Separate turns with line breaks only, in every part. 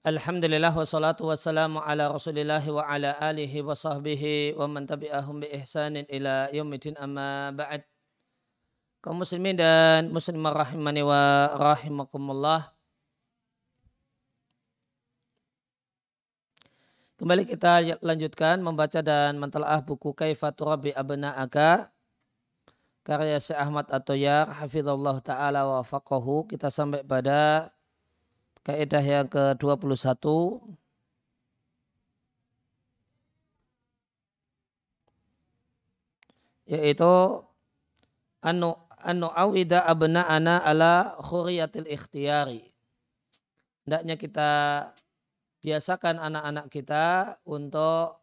Alhamdulillah wassalatu wassalamu ala rasulillah wa ala alihi wa sahbihi wa man tabi'ahum bi ihsanin ila yaumidin amma ba'd. Kaum muslimin dan muslimah rahimani wa rahimakumullah. Kembali kita lanjutkan membaca dan mentelaah buku Kaifatur Rabbi Abna'aka karya Syekh Ahmad Atoyar hafizallahu taala wa faqahu kita sampai pada Kaidah yang ke-21 yaitu anu anu awida ana ala khuriyatil ikhtiyari. Hendaknya kita biasakan anak-anak kita untuk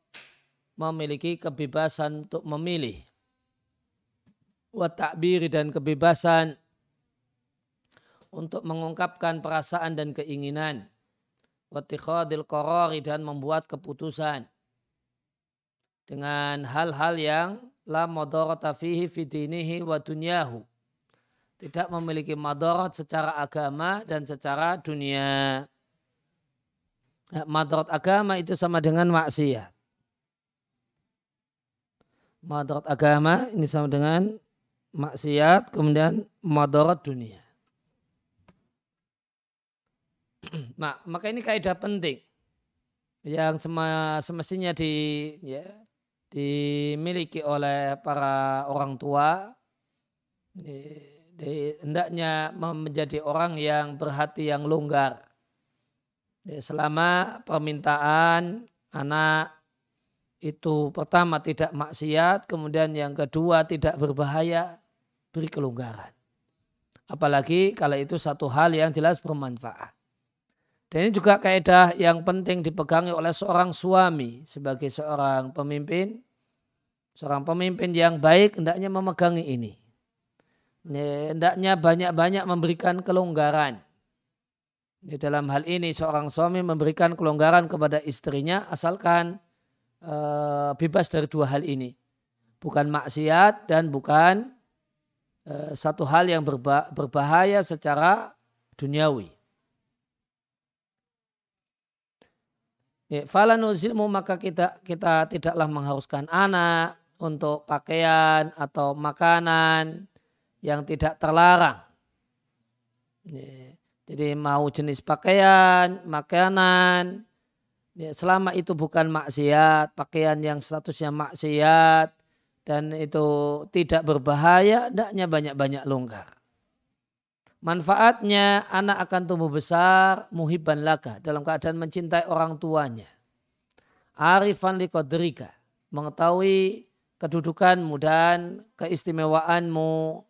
memiliki kebebasan untuk memilih. Wa ta'biri dan kebebasan untuk mengungkapkan perasaan dan keinginan. Watikhadil korori dan membuat keputusan. Dengan hal-hal yang la madorata fihi fidinihi wa dunyahu. Tidak memiliki madarat secara agama dan secara dunia. Nah, madarat agama itu sama dengan maksiat. Madarat agama ini sama dengan maksiat, kemudian madarat dunia. Nah, maka ini kaidah penting yang semestinya di ya, dimiliki oleh para orang tua. Hendaknya menjadi orang yang berhati yang longgar. Ya, selama permintaan anak itu pertama tidak maksiat kemudian yang kedua tidak berbahaya beri kelonggaran. Apalagi kalau itu satu hal yang jelas bermanfaat dan ini juga kaidah yang penting dipegangi oleh seorang suami sebagai seorang pemimpin. Seorang pemimpin yang baik hendaknya memegangi ini. Hendaknya banyak-banyak memberikan kelonggaran. Di dalam hal ini seorang suami memberikan kelonggaran kepada istrinya asalkan e, bebas dari dua hal ini. Bukan maksiat dan bukan e, satu hal yang berbahaya secara duniawi. Ya, fala nuzilmu maka kita kita tidaklah mengharuskan anak untuk pakaian atau makanan yang tidak terlarang. Ya, jadi mau jenis pakaian, makanan, ya, selama itu bukan maksiat, pakaian yang statusnya maksiat dan itu tidak berbahaya, hendaknya banyak-banyak longgar. Manfaatnya anak akan tumbuh besar muhibban laka dalam keadaan mencintai orang tuanya. Arifan likodrika mengetahui kedudukanmu dan keistimewaanmu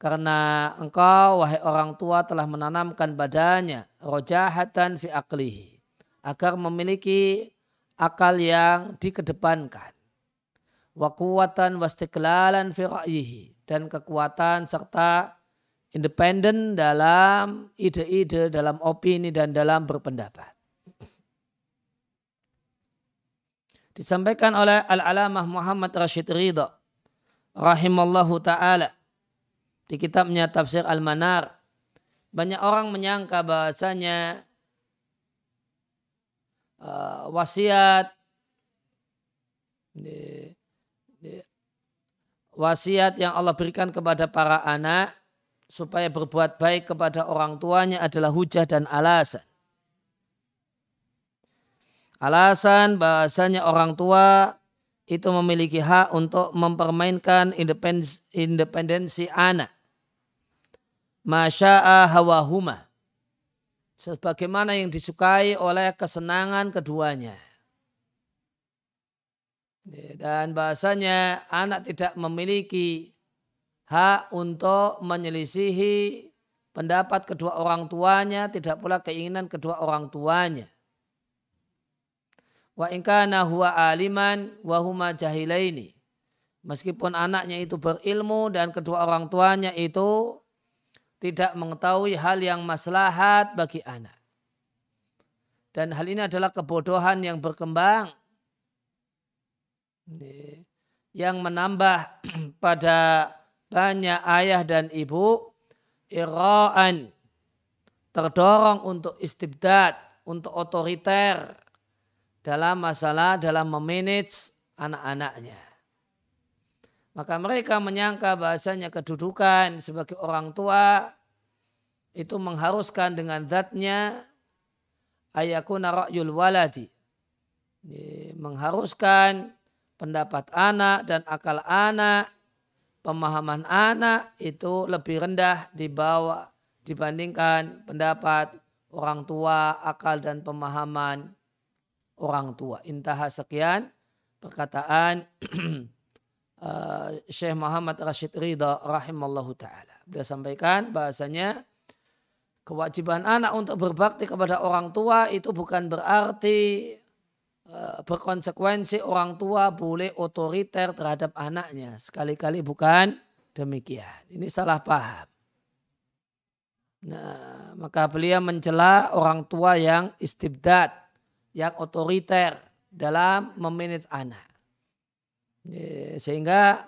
karena engkau wahai orang tua telah menanamkan badannya rojahatan fi aklihi agar memiliki akal yang dikedepankan wa kuwatan wastiklalan fi ra'yihi dan kekuatan serta independen dalam ide-ide, dalam opini dan dalam berpendapat. Disampaikan oleh Al-Alamah Muhammad Rashid Ridha rahimallahu taala di kitabnya Tafsir Al-Manar banyak orang menyangka bahasanya uh, wasiat wasiat yang Allah berikan kepada para anak supaya berbuat baik kepada orang tuanya adalah hujah dan alasan. Alasan bahasanya orang tua itu memiliki hak untuk mempermainkan independensi anak. Masya'a hawahuma. Sebagaimana yang disukai oleh kesenangan keduanya. Dan bahasanya anak tidak memiliki hak untuk menyelisihi pendapat kedua orang tuanya, tidak pula keinginan kedua orang tuanya. Wa inkana huwa aliman wa huma jahilaini. Meskipun anaknya itu berilmu dan kedua orang tuanya itu tidak mengetahui hal yang maslahat bagi anak. Dan hal ini adalah kebodohan yang berkembang. Yang menambah pada banyak ayah dan ibu iraan terdorong untuk istibdad untuk otoriter dalam masalah dalam memanage anak-anaknya. Maka mereka menyangka bahasanya kedudukan sebagai orang tua itu mengharuskan dengan zatnya ayakuna ra'yul waladi. Mengharuskan pendapat anak dan akal anak, pemahaman anak itu lebih rendah di bawah dibandingkan pendapat orang tua, akal dan pemahaman orang tua. Intaha sekian perkataan uh, Syekh Muhammad Rashid Ridha rahimallahu taala. Beliau sampaikan bahasanya kewajiban anak untuk berbakti kepada orang tua itu bukan berarti berkonsekuensi orang tua boleh otoriter terhadap anaknya. Sekali-kali bukan demikian. Ini salah paham. Nah, maka beliau mencela orang tua yang istibdad, yang otoriter dalam memanage anak. Sehingga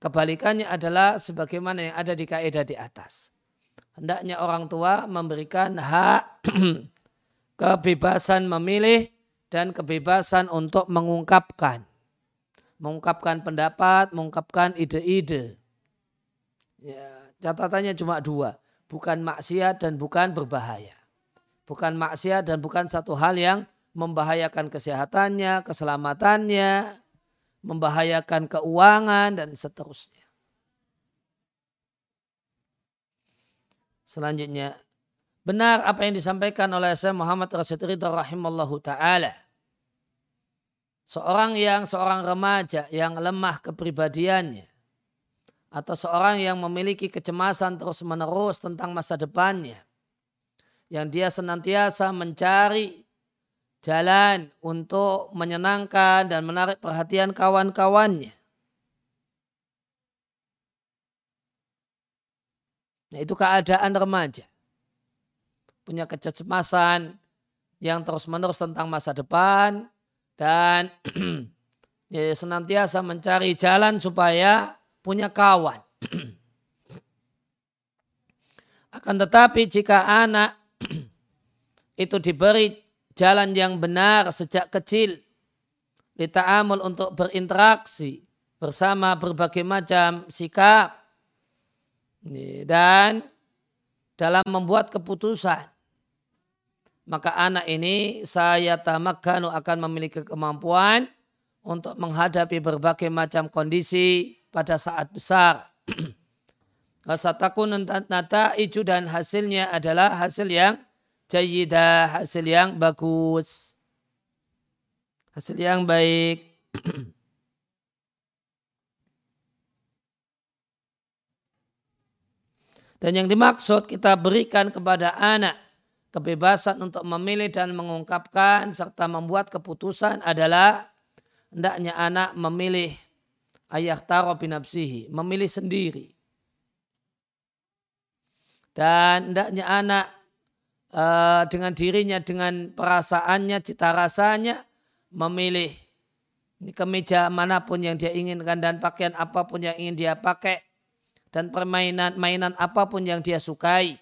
kebalikannya adalah sebagaimana yang ada di kaidah di atas. Hendaknya orang tua memberikan hak kebebasan memilih dan kebebasan untuk mengungkapkan. Mengungkapkan pendapat, mengungkapkan ide-ide. Ya, catatannya cuma dua. Bukan maksiat dan bukan berbahaya. Bukan maksiat dan bukan satu hal yang membahayakan kesehatannya, keselamatannya, membahayakan keuangan dan seterusnya. Selanjutnya, benar apa yang disampaikan oleh saya Muhammad Ridha rahimallahu taala. Seorang yang seorang remaja yang lemah kepribadiannya atau seorang yang memiliki kecemasan terus-menerus tentang masa depannya yang dia senantiasa mencari jalan untuk menyenangkan dan menarik perhatian kawan-kawannya. Nah itu keadaan remaja. Punya kecemasan yang terus-menerus tentang masa depan dan ya, senantiasa mencari jalan supaya punya kawan. Akan tetapi jika anak itu diberi jalan yang benar sejak kecil. Lita'amul untuk berinteraksi bersama berbagai macam sikap. Dan dalam membuat keputusan. Maka anak ini saya tamakkanu akan memiliki kemampuan untuk menghadapi berbagai macam kondisi pada saat besar. Wasatakun nata iju dan hasilnya adalah hasil yang jayidah, hasil yang bagus. Hasil yang baik. Dan yang dimaksud kita berikan kepada anak kebebasan untuk memilih dan mengungkapkan serta membuat keputusan adalah hendaknya anak memilih ayah taro binapsihi, memilih sendiri. Dan hendaknya anak uh, dengan dirinya, dengan perasaannya, cita rasanya memilih ini kemeja mana pun yang dia inginkan dan pakaian apa pun yang ingin dia pakai dan permainan mainan apa pun yang dia sukai.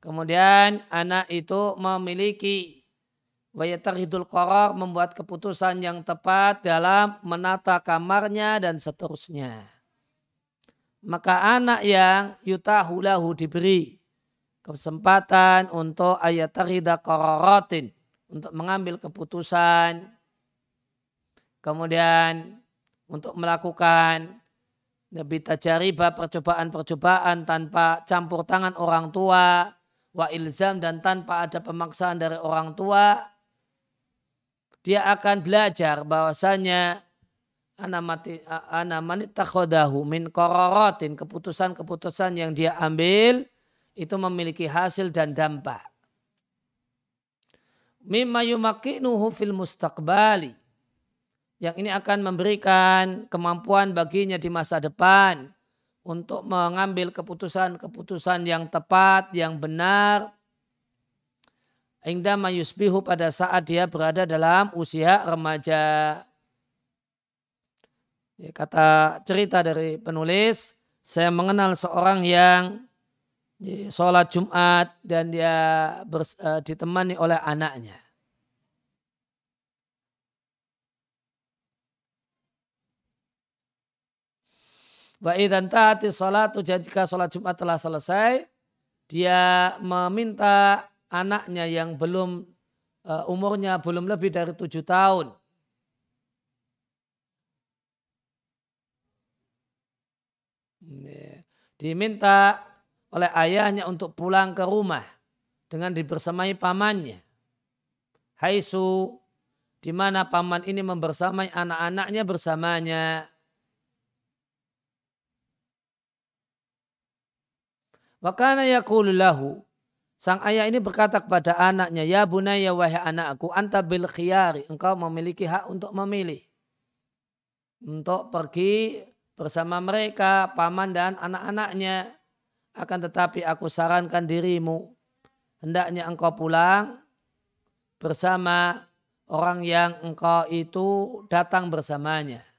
Kemudian anak itu memiliki wayatarhidul koror membuat keputusan yang tepat dalam menata kamarnya dan seterusnya. Maka anak yang yutahulahu diberi kesempatan untuk ayat tarida kororotin untuk mengambil keputusan kemudian untuk melakukan lebih tajariba percobaan-percobaan tanpa campur tangan orang tua wa ilzam dan tanpa ada pemaksaan dari orang tua dia akan belajar bahwasanya anamanit takhodahu min kororotin keputusan-keputusan yang dia ambil itu memiliki hasil dan dampak. Mimma yumakinuhu fil mustaqbali. Yang ini akan memberikan kemampuan baginya di masa depan untuk mengambil keputusan-keputusan yang tepat, yang benar. Hingga mayusbihu pada saat dia berada dalam usia remaja. Ya, kata cerita dari penulis, saya mengenal seorang yang sholat Jumat dan dia uh, ditemani oleh anaknya. Wa idan ta'ati salatu jika sholat Jumat telah selesai, dia meminta anaknya yang belum uh, umurnya belum lebih dari tujuh tahun. Diminta oleh ayahnya untuk pulang ke rumah dengan dibersamai pamannya. Haisu di mana paman ini membersamai anak-anaknya bersamanya. Wakana yaqulu lahu. Sang ayah ini berkata kepada anaknya, Ya bunaya wahai anakku, anta bil khiyari. Engkau memiliki hak untuk memilih. Untuk pergi bersama mereka, paman dan anak-anaknya. Akan tetapi aku sarankan dirimu. Hendaknya engkau pulang bersama orang yang engkau itu datang bersamanya.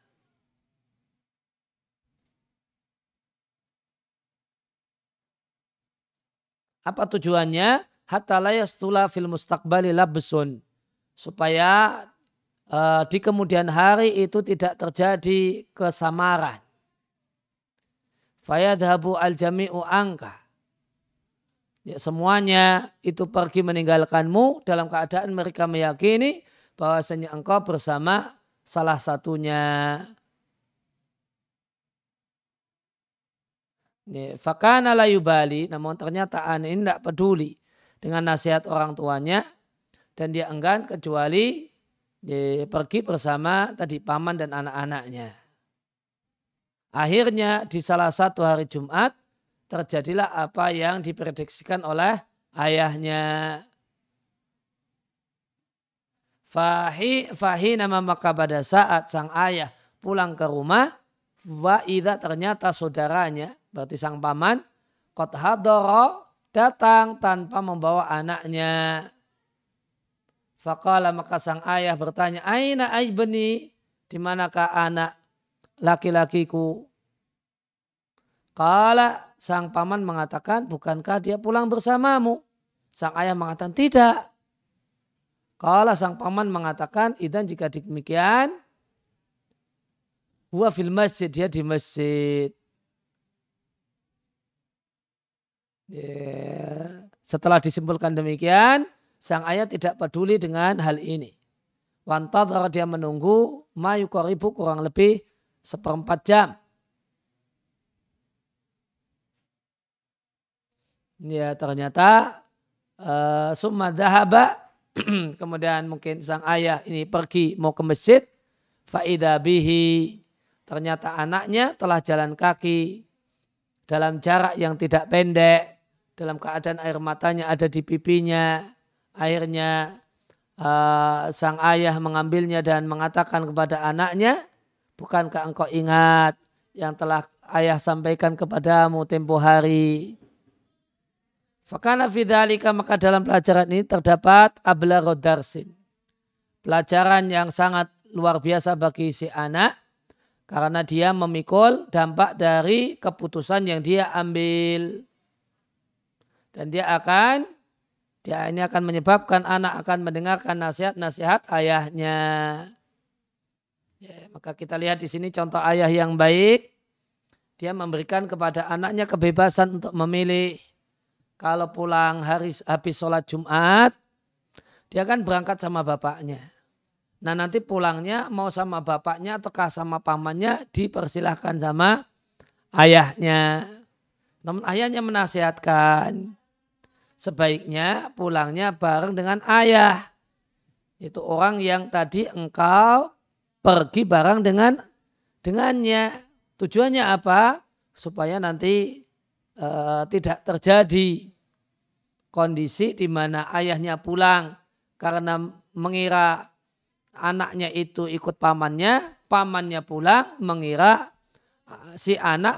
Apa tujuannya? Hatta layastula fil mustaqbali labsun. Supaya uh, di kemudian hari itu tidak terjadi kesamaran. Fayadhabu al-jami'u angka. Ya, semuanya itu pergi meninggalkanmu dalam keadaan mereka meyakini bahwasanya engkau bersama salah satunya. Fakana layu bali, namun ternyata aneh ini tidak peduli dengan nasihat orang tuanya dan dia enggan kecuali dia pergi bersama tadi paman dan anak-anaknya. Akhirnya di salah satu hari Jumat terjadilah apa yang diprediksikan oleh ayahnya. Fahi, fahi nama maka pada saat sang ayah pulang ke rumah, wa ternyata saudaranya berarti sang paman, kot hadoro datang tanpa membawa anaknya. Fakala maka sang ayah bertanya, Aina aibni, di manakah anak laki-lakiku? Kala sang paman mengatakan, bukankah dia pulang bersamamu? Sang ayah mengatakan, tidak. Kala sang paman mengatakan, idan jika demikian, huwa fil masjid, dia di masjid. Ya. Setelah disimpulkan demikian, sang ayah tidak peduli dengan hal ini. Wantadhar dia menunggu mayu koribu kurang lebih seperempat jam. Ya ternyata uh, summa dahaba kemudian mungkin sang ayah ini pergi mau ke masjid faida bihi ternyata anaknya telah jalan kaki dalam jarak yang tidak pendek dalam keadaan air matanya ada di pipinya. Akhirnya uh, sang ayah mengambilnya dan mengatakan kepada anaknya, bukankah engkau ingat yang telah ayah sampaikan kepadamu tempo hari. Fakana fidalika maka dalam pelajaran ini terdapat abla rodarsin. Pelajaran yang sangat luar biasa bagi si anak karena dia memikul dampak dari keputusan yang dia ambil dan dia akan dia ini akan menyebabkan anak akan mendengarkan nasihat-nasihat ayahnya. Ya, maka kita lihat di sini contoh ayah yang baik. Dia memberikan kepada anaknya kebebasan untuk memilih. Kalau pulang hari habis sholat Jumat, dia akan berangkat sama bapaknya. Nah nanti pulangnya mau sama bapaknya ataukah sama pamannya dipersilahkan sama ayahnya. Namun ayahnya menasihatkan sebaiknya pulangnya bareng dengan ayah. Itu orang yang tadi engkau pergi bareng dengan dengannya. Tujuannya apa? Supaya nanti e, tidak terjadi kondisi di mana ayahnya pulang karena mengira anaknya itu ikut pamannya, pamannya pulang mengira eh, si anak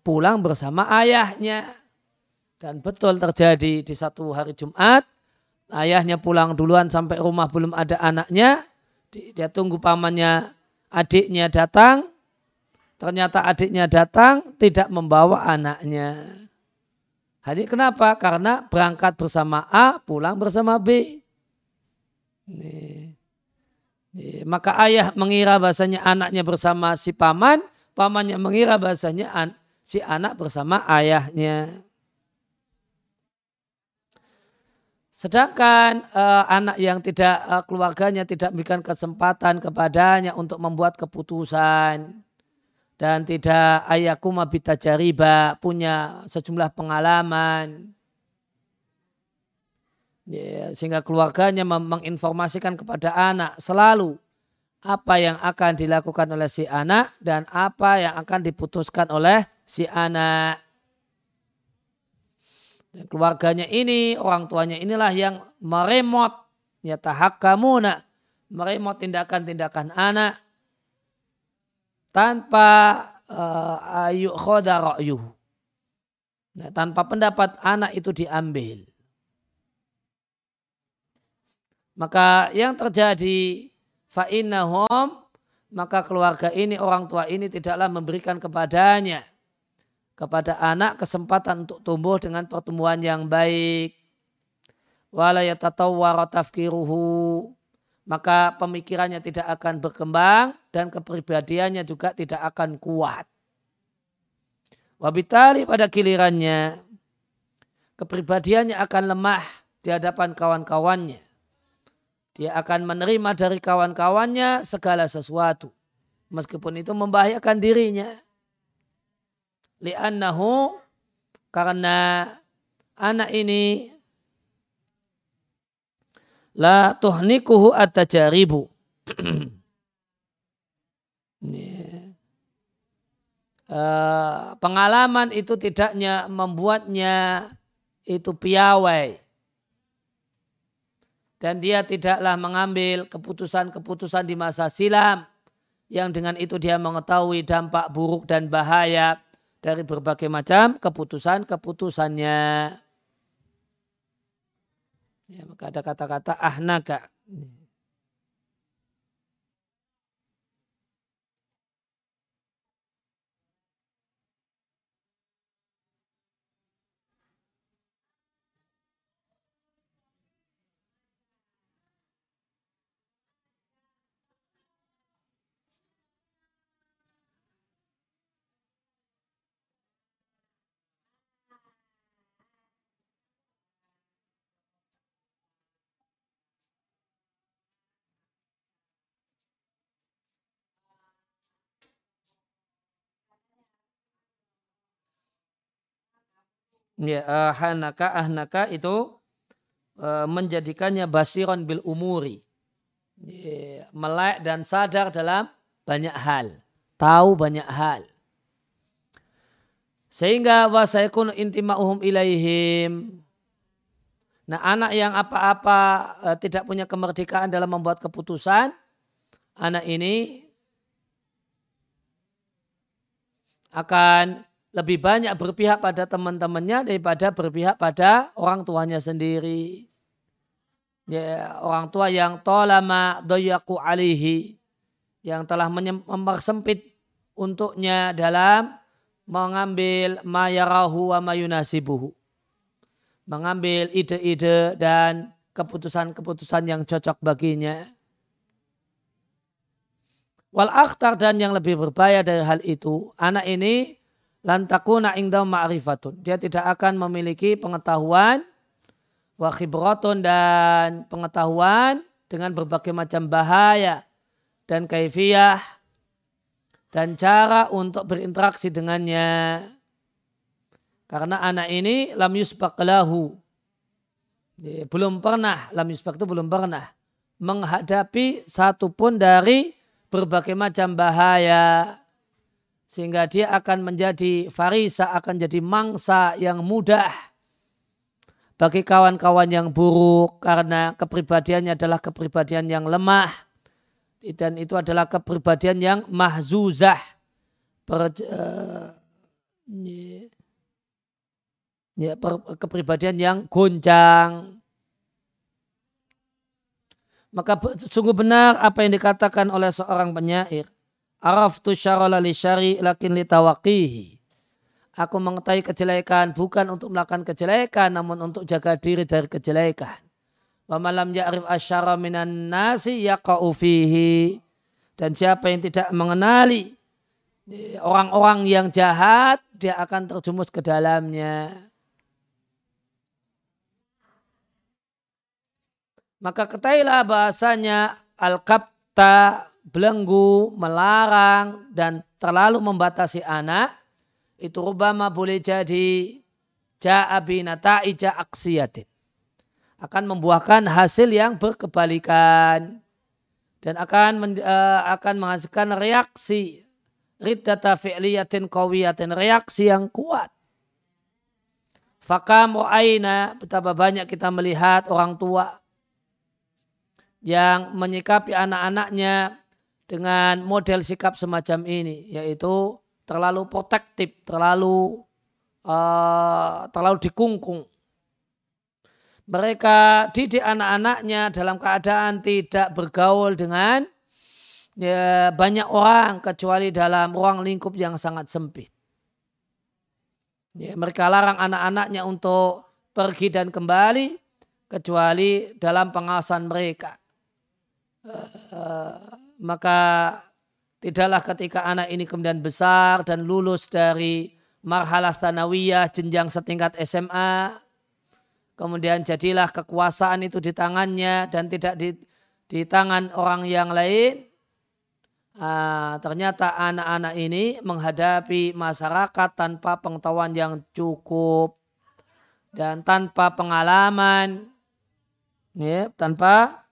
pulang bersama ayahnya. Dan betul terjadi di satu hari Jumat. Ayahnya pulang duluan sampai rumah belum ada anaknya. Dia tunggu pamannya, adiknya datang. Ternyata adiknya datang tidak membawa anaknya. Hadir kenapa? Karena berangkat bersama A, pulang bersama B. Nih. Maka ayah mengira bahasanya anaknya bersama si paman, pamannya mengira bahasanya an si anak bersama ayahnya. Sedangkan uh, anak yang tidak uh, keluarganya tidak memberikan kesempatan kepadanya untuk membuat keputusan, dan tidak ayakuma jariba punya sejumlah pengalaman ya, sehingga keluarganya menginformasikan kepada anak selalu apa yang akan dilakukan oleh si anak dan apa yang akan diputuskan oleh si anak. Keluarganya ini, orang tuanya inilah yang meremot, ya tahakkamuna, meremot tindakan-tindakan anak tanpa uh, ayu khoda. Nah, tanpa pendapat anak itu diambil. Maka yang terjadi fa'innahum maka keluarga ini, orang tua ini tidaklah memberikan kepadanya, kepada anak kesempatan untuk tumbuh dengan pertumbuhan yang baik. Tafkiruhu maka pemikirannya tidak akan berkembang dan kepribadiannya juga tidak akan kuat. Wabitali pada gilirannya kepribadiannya akan lemah di hadapan kawan-kawannya. Dia akan menerima dari kawan-kawannya segala sesuatu. Meskipun itu membahayakan dirinya. Li'annahu karena anak ini la tuhnikuhu at-tajaribu. uh, pengalaman itu tidaknya membuatnya itu piawai. Dan dia tidaklah mengambil keputusan-keputusan di masa silam yang dengan itu dia mengetahui dampak buruk dan bahaya dari berbagai macam keputusan-keputusannya. Ya, maka ada kata-kata ahnaka. Ya uh, hanaka ahnaka itu uh, menjadikannya basiron bil umuri. Ya, melek dan sadar dalam banyak hal tahu banyak hal. Sehingga wasaikun intima'uhum ilaihim. Nah anak yang apa-apa uh, tidak punya kemerdekaan dalam membuat keputusan anak ini akan lebih banyak berpihak pada teman-temannya daripada berpihak pada orang tuanya sendiri. Ya, orang tua yang tolama doyaku alihi yang telah mempersempit untuknya dalam mengambil mayarahu wa mayunasibuhu. Mengambil ide-ide dan keputusan-keputusan yang cocok baginya. Wal akhtar dan yang lebih berbahaya dari hal itu, anak ini lantakuna ingdam ma'rifatun. Dia tidak akan memiliki pengetahuan wa khibratun dan pengetahuan dengan berbagai macam bahaya dan kaifiyah dan cara untuk berinteraksi dengannya. Karena anak ini lam yusbaq lahu. Belum pernah, lam yusbaq itu belum pernah menghadapi satu pun dari berbagai macam bahaya sehingga dia akan menjadi farisa, akan jadi mangsa yang mudah. Bagi kawan-kawan yang buruk karena kepribadiannya adalah kepribadian yang lemah dan itu adalah kepribadian yang mahzuzah. Per, uh, ya, per, kepribadian yang goncang maka sungguh benar apa yang dikatakan oleh seorang penyair araftu syarala li syari lakin li tawaqihi. Aku mengetahui kejelekan bukan untuk melakukan kejelekan namun untuk jaga diri dari kejelekan. Wa malam ya'rif asyara minan nasi yaqa'u fihi. Dan siapa yang tidak mengenali orang-orang yang jahat, dia akan terjumus ke dalamnya. Maka ketahuilah bahasanya al-kapta, belenggu, melarang, dan terlalu membatasi anak itu rubama boleh jadi ja'abina ta'ija aksiyatin. Akan membuahkan hasil yang berkebalikan dan akan uh, akan menghasilkan reaksi riddata fi'liyatin qawiyatin reaksi yang kuat. Fakam ro'aina betapa banyak kita melihat orang tua yang menyikapi anak-anaknya dengan model sikap semacam ini yaitu terlalu protektif, terlalu uh, terlalu dikungkung. Mereka didik anak-anaknya dalam keadaan tidak bergaul dengan ya, banyak orang kecuali dalam ruang lingkup yang sangat sempit. Ya, mereka larang anak-anaknya untuk pergi dan kembali kecuali dalam pengawasan mereka. Uh, uh, maka Tidaklah ketika anak ini kemudian besar dan lulus dari marhalah tanawiyah jenjang setingkat SMA. Kemudian jadilah kekuasaan itu di tangannya dan tidak di, di tangan orang yang lain. Uh, ternyata anak-anak ini menghadapi masyarakat tanpa pengetahuan yang cukup dan tanpa pengalaman, ya, tanpa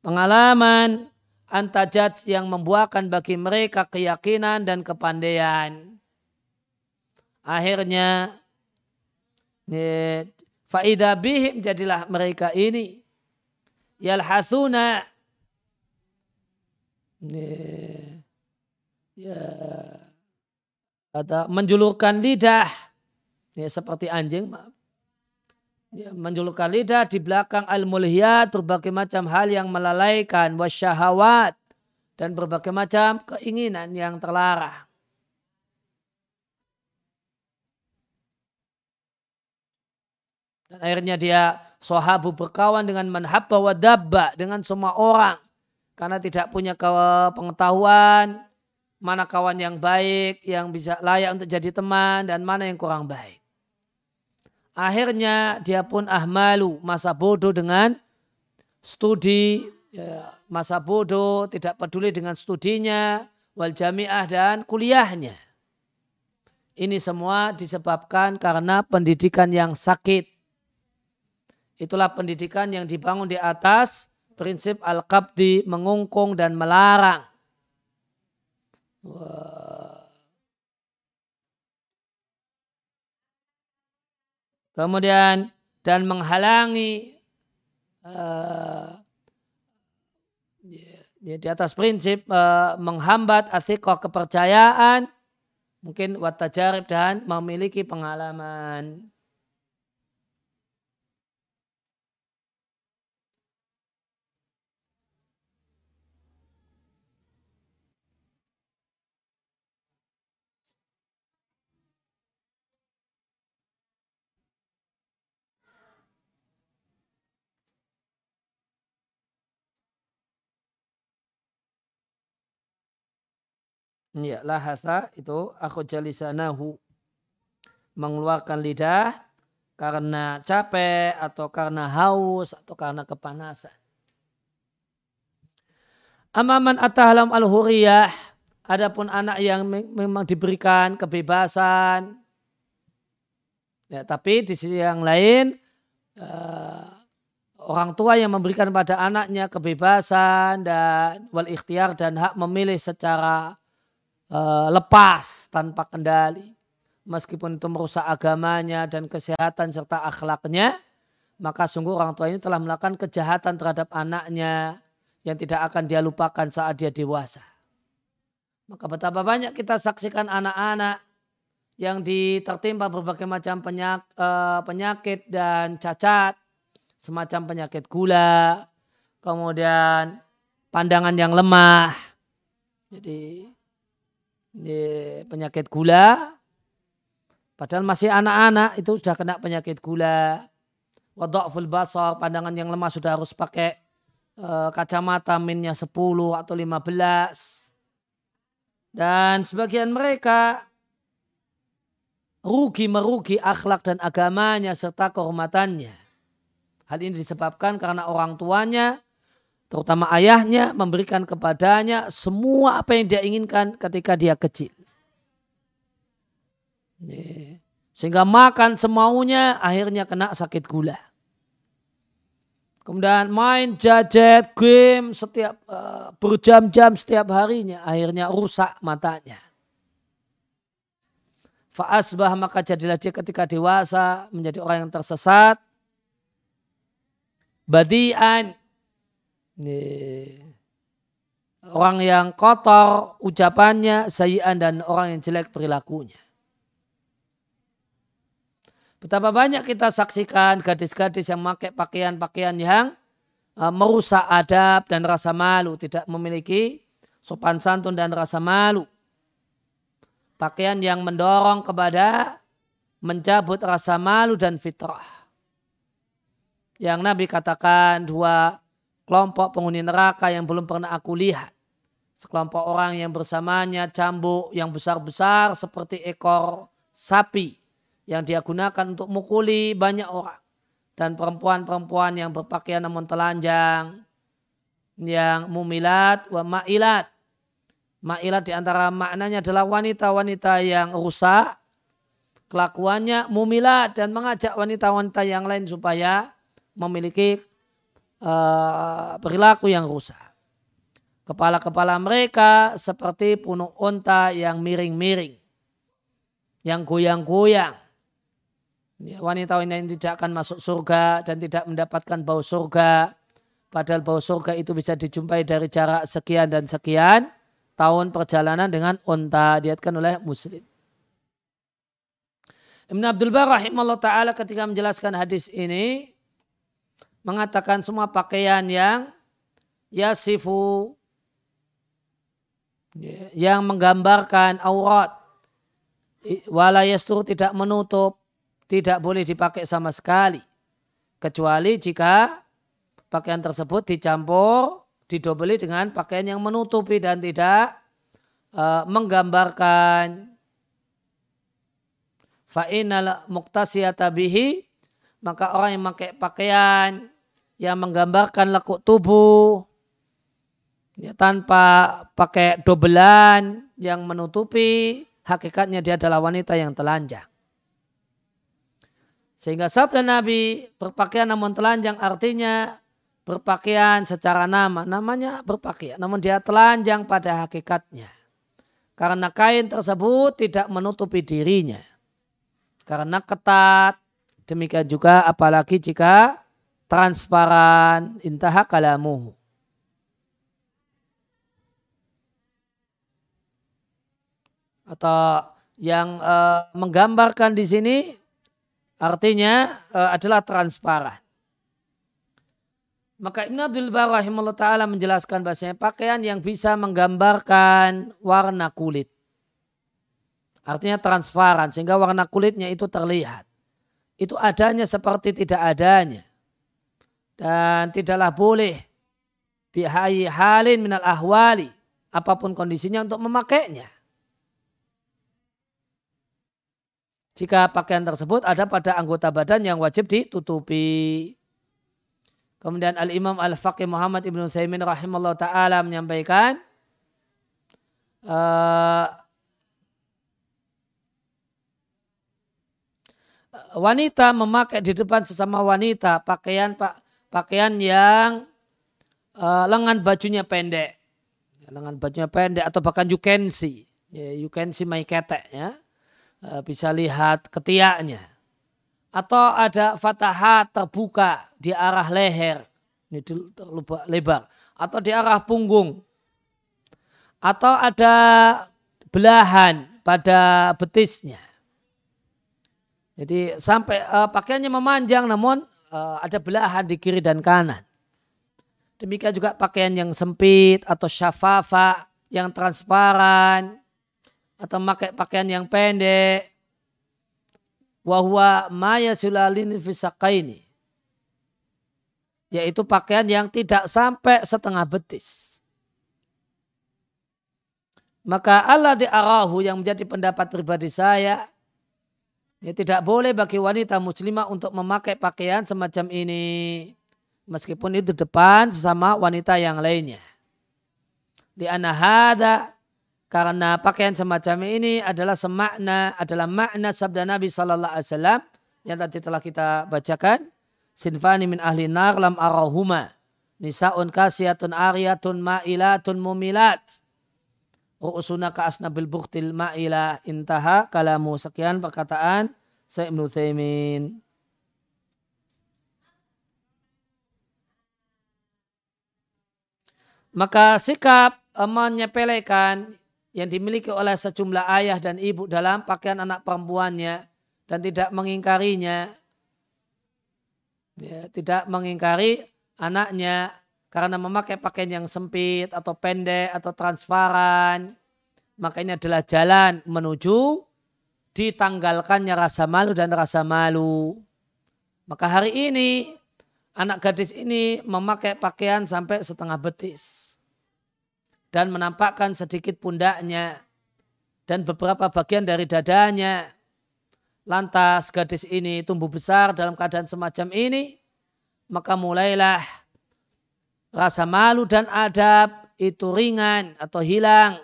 pengalaman antajat yang membuahkan bagi mereka keyakinan dan kepandaian. Akhirnya faida bihim jadilah mereka ini. Yalhasuna ya ada menjulurkan lidah. Ya, seperti anjing maaf ya, menjulurkan lidah di belakang al-mulhiyat berbagai macam hal yang melalaikan wasyahawat dan berbagai macam keinginan yang terlarang. Dan akhirnya dia sahabu berkawan dengan manhabba wa dabba dengan semua orang. Karena tidak punya pengetahuan mana kawan yang baik, yang bisa layak untuk jadi teman dan mana yang kurang baik. Akhirnya dia pun ahmalu, masa bodoh dengan studi, ya, masa bodoh, tidak peduli dengan studinya, wal jamiah dan kuliahnya. Ini semua disebabkan karena pendidikan yang sakit. Itulah pendidikan yang dibangun di atas prinsip al-qabdi mengungkung dan melarang. Wah. Kemudian dan menghalangi uh, di atas prinsip uh, menghambat asikoh kepercayaan mungkin watajarib dan memiliki pengalaman. Ya, lahasa itu aku jalisanahu mengeluarkan lidah karena capek atau karena haus atau karena kepanasan. Amaman atahalam al-huriyah adapun anak yang memang diberikan kebebasan ya, tapi di sisi yang lain uh, orang tua yang memberikan pada anaknya kebebasan dan wal ikhtiar dan hak memilih secara uh, lepas tanpa kendali. Meskipun itu merusak agamanya dan kesehatan serta akhlaknya, maka sungguh orang tua ini telah melakukan kejahatan terhadap anaknya yang tidak akan dia lupakan saat dia dewasa. Maka betapa banyak kita saksikan anak-anak yang ditertimpa berbagai macam penyak, uh, penyakit dan cacat, semacam penyakit gula, kemudian pandangan yang lemah. Jadi penyakit gula, Padahal masih anak-anak itu sudah kena penyakit gula. Wadha'ful basar, pandangan yang lemah sudah harus pakai uh, kacamata minnya 10 atau 15. Dan sebagian mereka rugi merugi akhlak dan agamanya serta kehormatannya. Hal ini disebabkan karena orang tuanya terutama ayahnya memberikan kepadanya semua apa yang dia inginkan ketika dia kecil. Sehingga makan semaunya akhirnya kena sakit gula. Kemudian main jajet, game setiap uh, berjam-jam setiap harinya akhirnya rusak matanya. Fa'asbah maka jadilah dia ketika dewasa menjadi orang yang tersesat. Badian Orang yang kotor ucapannya, sayian dan orang yang jelek perilakunya. Betapa banyak kita saksikan gadis-gadis yang memakai pakaian-pakaian yang uh, merusak adab dan rasa malu, tidak memiliki sopan santun dan rasa malu. Pakaian yang mendorong kepada mencabut rasa malu dan fitrah. Yang Nabi katakan dua kelompok penghuni neraka yang belum pernah aku lihat. Sekelompok orang yang bersamanya cambuk yang besar-besar seperti ekor sapi yang dia gunakan untuk mukuli banyak orang. Dan perempuan-perempuan yang berpakaian namun telanjang, yang mumilat wa ma'ilat. Ma'ilat di antara maknanya adalah wanita-wanita yang rusak, kelakuannya mumilat dan mengajak wanita-wanita yang lain supaya memiliki uh, perilaku yang rusak. Kepala-kepala mereka seperti punuk unta yang miring-miring. Yang goyang-goyang. Ya, wanita-wanita yang tidak akan masuk surga dan tidak mendapatkan bau surga. Padahal bau surga itu bisa dijumpai dari jarak sekian dan sekian tahun perjalanan dengan unta diatkan oleh muslim. Ibn Abdul Bar rahimahullah ta'ala ketika menjelaskan hadis ini mengatakan semua pakaian yang yasifu yang menggambarkan aurat. Wala yastur tidak menutup tidak boleh dipakai sama sekali. Kecuali jika pakaian tersebut dicampur didobeli dengan pakaian yang menutupi dan tidak uh, menggambarkan. Fa'inal muktasiyata bihi maka orang yang pakai pakaian yang menggambarkan lekuk tubuh ya, tanpa pakai dobelan yang menutupi hakikatnya dia adalah wanita yang telanjang. Sehingga sabda Nabi berpakaian namun telanjang artinya berpakaian secara nama. Namanya berpakaian namun dia telanjang pada hakikatnya. Karena kain tersebut tidak menutupi dirinya. Karena ketat, Demikian juga apalagi jika transparan intaha kalamuhu. Atau yang uh, menggambarkan di sini artinya uh, adalah transparan. Maka Ibn Abdul Bar rahimahullah ta'ala menjelaskan bahasanya pakaian yang bisa menggambarkan warna kulit. Artinya transparan sehingga warna kulitnya itu terlihat itu adanya seperti tidak adanya. Dan tidaklah boleh bihai halin minal ahwali. Apa pun kondisinya untuk memakainya. Jika pakaian tersebut ada pada anggota badan yang wajib ditutupi. Kemudian Al-Imam Al-Faqih Muhammad Ibn Thaymin rahimahullah ta'ala menyampaikan. Uh, wanita memakai di depan sesama wanita pakaian pak pakaian yang uh, lengan bajunya pendek. Lengan bajunya pendek atau bahkan you can see. Ya, you can see my ketek ya. Uh, bisa lihat ketiaknya. Atau ada fatahat terbuka di arah leher. Ini lebar. Atau di arah punggung. Atau ada belahan pada betisnya. Jadi sampai uh, pakaiannya memanjang namun uh, ada belahan di kiri dan kanan. Demikian juga pakaian yang sempit atau syafafa yang transparan atau pakai pakaian yang pendek Wahwa maya sulalin fisakaini. Yaitu pakaian yang tidak sampai setengah betis. Maka Allah diarahu yang menjadi pendapat pribadi saya. Ya, tidak boleh bagi wanita muslimah untuk memakai pakaian semacam ini. Meskipun itu depan sesama wanita yang lainnya. Di anahada karena pakaian semacam ini adalah semakna, adalah makna sabda Nabi Sallallahu Alaihi Wasallam yang tadi telah kita bacakan. Sinfani min ahli nar arahuma. Nisaun kasiyatun ariyatun ma'ilatun mumilat. Ru'usuna ka asnabil buktil ma'ila intaha kalamu. Sekian perkataan Sayyid Ibn Thaymin. Maka sikap menyepelekan yang dimiliki oleh sejumlah ayah dan ibu dalam pakaian anak perempuannya dan tidak mengingkarinya. Ya, tidak mengingkari anaknya karena memakai pakaian yang sempit atau pendek atau transparan. Maka ini adalah jalan menuju ditanggalkannya rasa malu dan rasa malu. Maka hari ini anak gadis ini memakai pakaian sampai setengah betis dan menampakkan sedikit pundaknya dan beberapa bagian dari dadanya. Lantas gadis ini tumbuh besar dalam keadaan semacam ini, maka mulailah rasa malu dan adab itu ringan atau hilang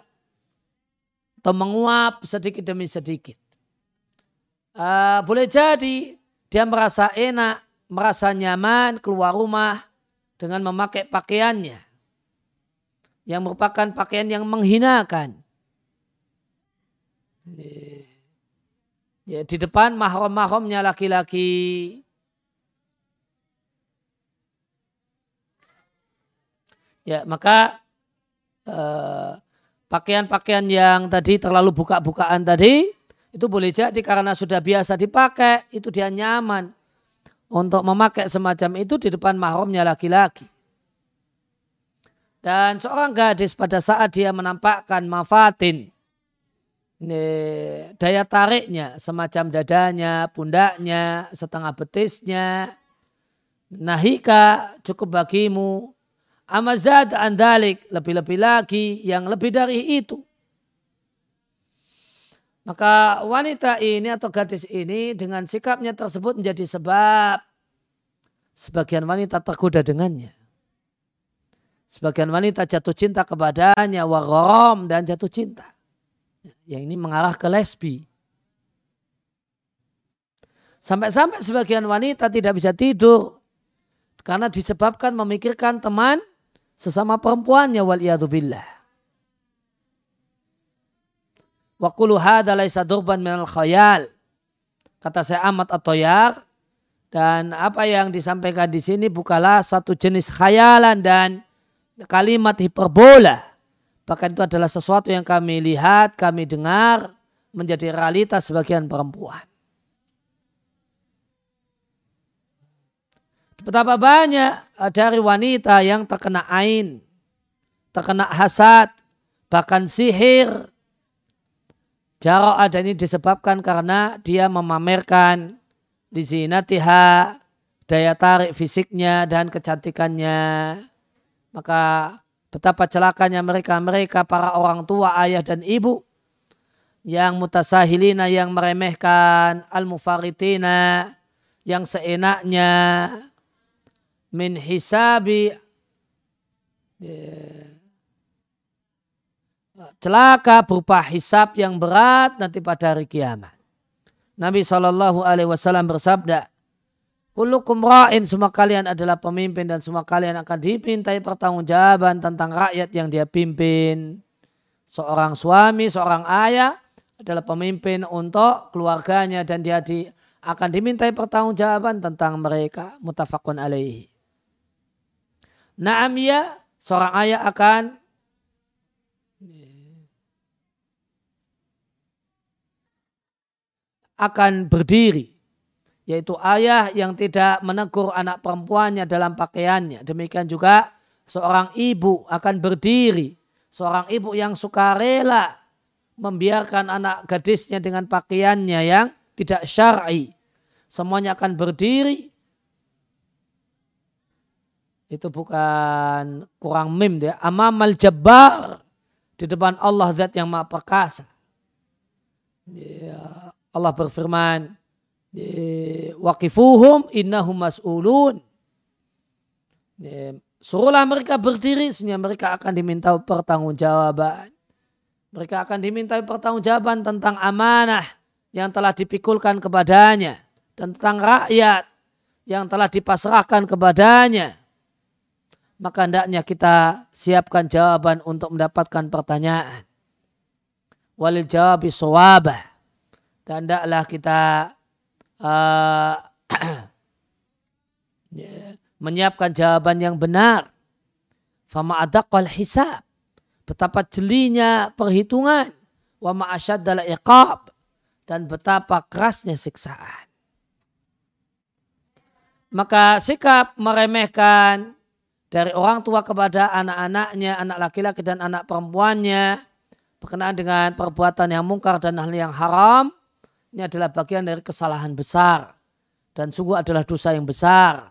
atau menguap sedikit demi sedikit. Uh, boleh jadi dia merasa enak, merasa nyaman keluar rumah dengan memakai pakaiannya yang merupakan pakaian yang menghinakan. Ya, di depan mahram-mahramnya laki-laki. Ya, maka eh, pakaian-pakaian yang tadi terlalu buka-bukaan tadi itu boleh jadi karena sudah biasa dipakai, itu dia nyaman untuk memakai semacam itu di depan mahramnya laki-laki. Dan seorang gadis pada saat dia menampakkan mafatin, daya tariknya, semacam dadanya, pundaknya, setengah betisnya, nahika cukup bagimu, amazad andalik, lebih-lebih lagi, yang lebih dari itu. Maka wanita ini atau gadis ini dengan sikapnya tersebut menjadi sebab sebagian wanita tergoda dengannya. Sebagian wanita jatuh cinta kepadanya, warom dan jatuh cinta. Yang ini mengarah ke lesbi. Sampai-sampai sebagian wanita tidak bisa tidur karena disebabkan memikirkan teman sesama perempuannya wal billah. Wa qulu hadza laisa durban minal khayal. Kata saya Ahmad atau Yar dan apa yang disampaikan di sini bukanlah satu jenis khayalan dan kalimat hiperbola. Bahkan itu adalah sesuatu yang kami lihat, kami dengar menjadi realitas sebagian perempuan. Betapa banyak dari wanita yang terkena ain, terkena hasad, bahkan sihir. Jarak ada ini disebabkan karena dia memamerkan di zinatiha, daya tarik fisiknya dan kecantikannya. Maka betapa celakanya mereka-mereka para orang tua, ayah dan ibu yang mutasahilina yang meremehkan al-mufaritina yang seenaknya min hisabi celaka berupa hisab yang berat nanti pada hari kiamat. Nabi Shallallahu Alaihi Wasallam bersabda, Kulukum ra'in semua kalian adalah pemimpin dan semua kalian akan dimintai pertanggungjawaban tentang rakyat yang dia pimpin. Seorang suami, seorang ayah adalah pemimpin untuk keluarganya dan dia di, akan dimintai pertanggungjawaban tentang mereka. Mutafakun alaihi. Naam ya, seorang ayah akan akan berdiri yaitu ayah yang tidak menegur anak perempuannya dalam pakaiannya. Demikian juga seorang ibu akan berdiri, seorang ibu yang suka rela membiarkan anak gadisnya dengan pakaiannya yang tidak syar'i. Semuanya akan berdiri. Itu bukan kurang mim dia. Amamal jabbar. Di depan Allah zat yang maha perkasa. Ya, Allah berfirman. Waqifuhum innahum mas'ulun. Ya, suruhlah mereka berdiri sehingga mereka akan diminta pertanggungjawaban. Mereka akan diminta pertanggungjawaban tentang amanah yang telah dipikulkan kepadanya. Tentang rakyat yang telah dipasrahkan kepadanya. Maka hendaknya kita siapkan jawaban untuk mendapatkan pertanyaan. Walil jawabi sawabah. Dan hendaklah kita uh, menyiapkan jawaban yang benar. Fama adaqal hisab betapa jelinya perhitungan wa ma'asyaddal iqab dan betapa kerasnya siksaan. Maka sikap meremehkan dari orang tua kepada anak-anaknya, anak laki-laki dan anak perempuannya berkenaan dengan perbuatan yang mungkar dan hal yang haram ini adalah bagian dari kesalahan besar dan sungguh adalah dosa yang besar.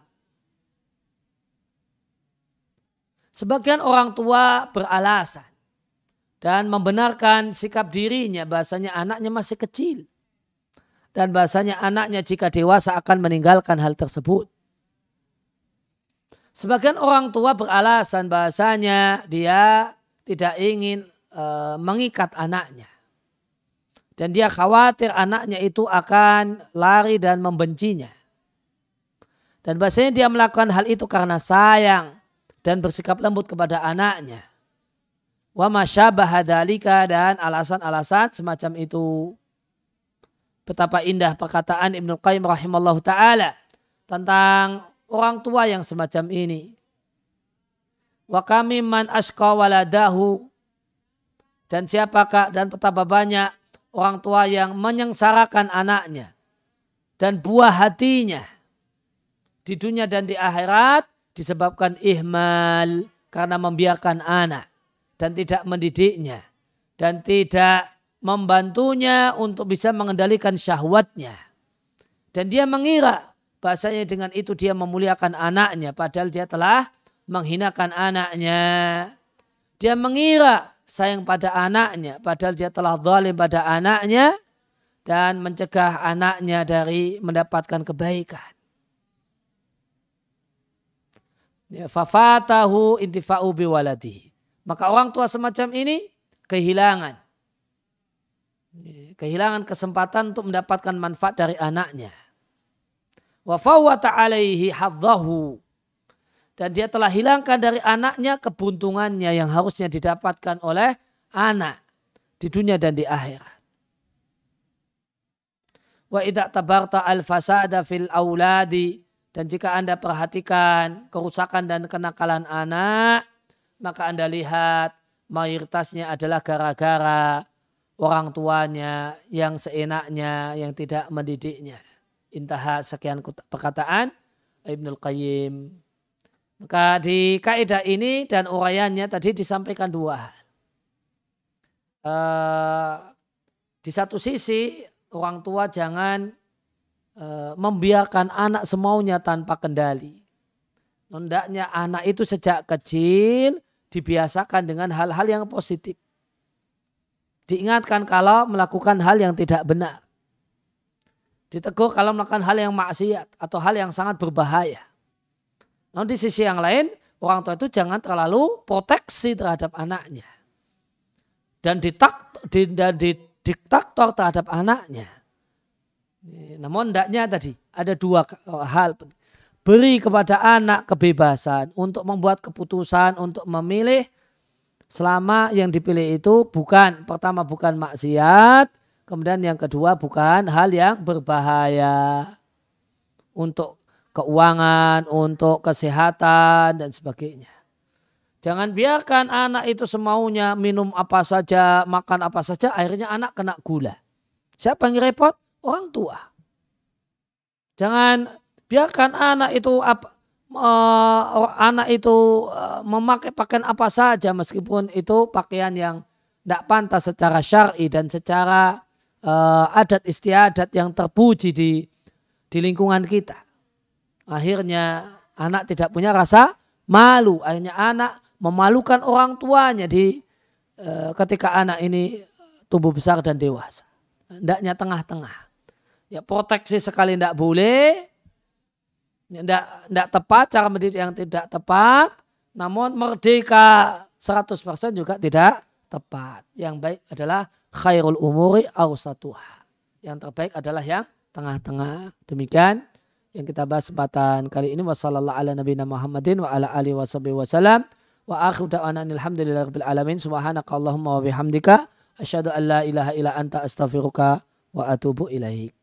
Sebagian orang tua beralasan dan membenarkan sikap dirinya bahasanya anaknya masih kecil. Dan bahasanya anaknya jika dewasa akan meninggalkan hal tersebut. Sebagian orang tua beralasan bahasanya dia tidak ingin e, mengikat anaknya. Dan dia khawatir anaknya itu akan lari dan membencinya. Dan bahasanya dia melakukan hal itu karena sayang dan bersikap lembut kepada anaknya. Wa masyabahadalika dan alasan-alasan semacam itu. Betapa indah perkataan Ibnu Qayyim rahimallahu taala tentang orang tua yang semacam ini. Wa kami man asqa waladahu dan siapakah dan betapa banyak orang tua yang menyengsarakan anaknya dan buah hatinya di dunia dan di akhirat disebabkan ihmal karena membiarkan anak dan tidak mendidiknya dan tidak membantunya untuk bisa mengendalikan syahwatnya. Dan dia mengira bahasanya dengan itu dia memuliakan anaknya padahal dia telah menghinakan anaknya. Dia mengira sayang pada anaknya padahal dia telah zalim pada anaknya dan mencegah anaknya dari mendapatkan kebaikan. Ya, fafatahu intifa'u biwaladihi. Maka orang tua semacam ini kehilangan. Ya, kehilangan kesempatan untuk mendapatkan manfaat dari anaknya. Wa fawwata alaihi hadzahu. Dan dia telah hilangkan dari anaknya kebuntungannya yang harusnya didapatkan oleh anak di dunia dan di akhirat. Wa idza tabarta al-fasada fil auladi dan jika Anda perhatikan kerusakan dan kenakalan anak, maka Anda lihat mayoritasnya adalah gara-gara orang tuanya yang seenaknya, yang tidak mendidiknya. Intaha sekian perkataan Ibnul Qayyim. Maka di kaidah ini dan uraiannya tadi disampaikan dua hal. Uh, di satu sisi orang tua jangan Eh, membiarkan anak semaunya tanpa kendali. Hendaknya anak itu sejak kecil dibiasakan dengan hal-hal yang positif. Diingatkan kalau melakukan hal yang tidak benar. Ditegur kalau melakukan hal yang maksiat atau hal yang sangat berbahaya. Namun di sisi yang lain, orang tua itu jangan terlalu proteksi terhadap anaknya. Dan, ditak, dan didiktator terhadap anaknya namun hendaknya tadi ada dua hal. Beri kepada anak kebebasan untuk membuat keputusan, untuk memilih selama yang dipilih itu bukan pertama bukan maksiat, kemudian yang kedua bukan hal yang berbahaya untuk keuangan, untuk kesehatan dan sebagainya. Jangan biarkan anak itu semaunya minum apa saja, makan apa saja, akhirnya anak kena gula. Siapa yang repot? orang tua. Jangan biarkan anak itu apa uh, anak itu uh, memakai pakaian apa saja meskipun itu pakaian yang tidak pantas secara syar'i dan secara uh, adat istiadat yang terpuji di di lingkungan kita. Akhirnya anak tidak punya rasa malu. Akhirnya anak memalukan orang tuanya di uh, ketika anak ini tumbuh besar dan dewasa. Hendaknya tengah-tengah. Ya proteksi sekali tidak boleh. Tidak, tidak tepat, cara mendidik yang tidak tepat. Namun merdeka 100% juga tidak tepat. Yang baik adalah khairul umuri awsatuha. Yang terbaik adalah yang tengah-tengah. Demikian yang kita bahas kesempatan kali ini. Wassalamualaikum ala nabiyina Muhammadin wa ala alihi wa wasallam. Wa akhiru da'wana alhamdulillahi rabbil alamin. Subhanaka Allahumma wa bihamdika. Asyhadu an la ilaha illa anta astaghfiruka wa atubu ilaik.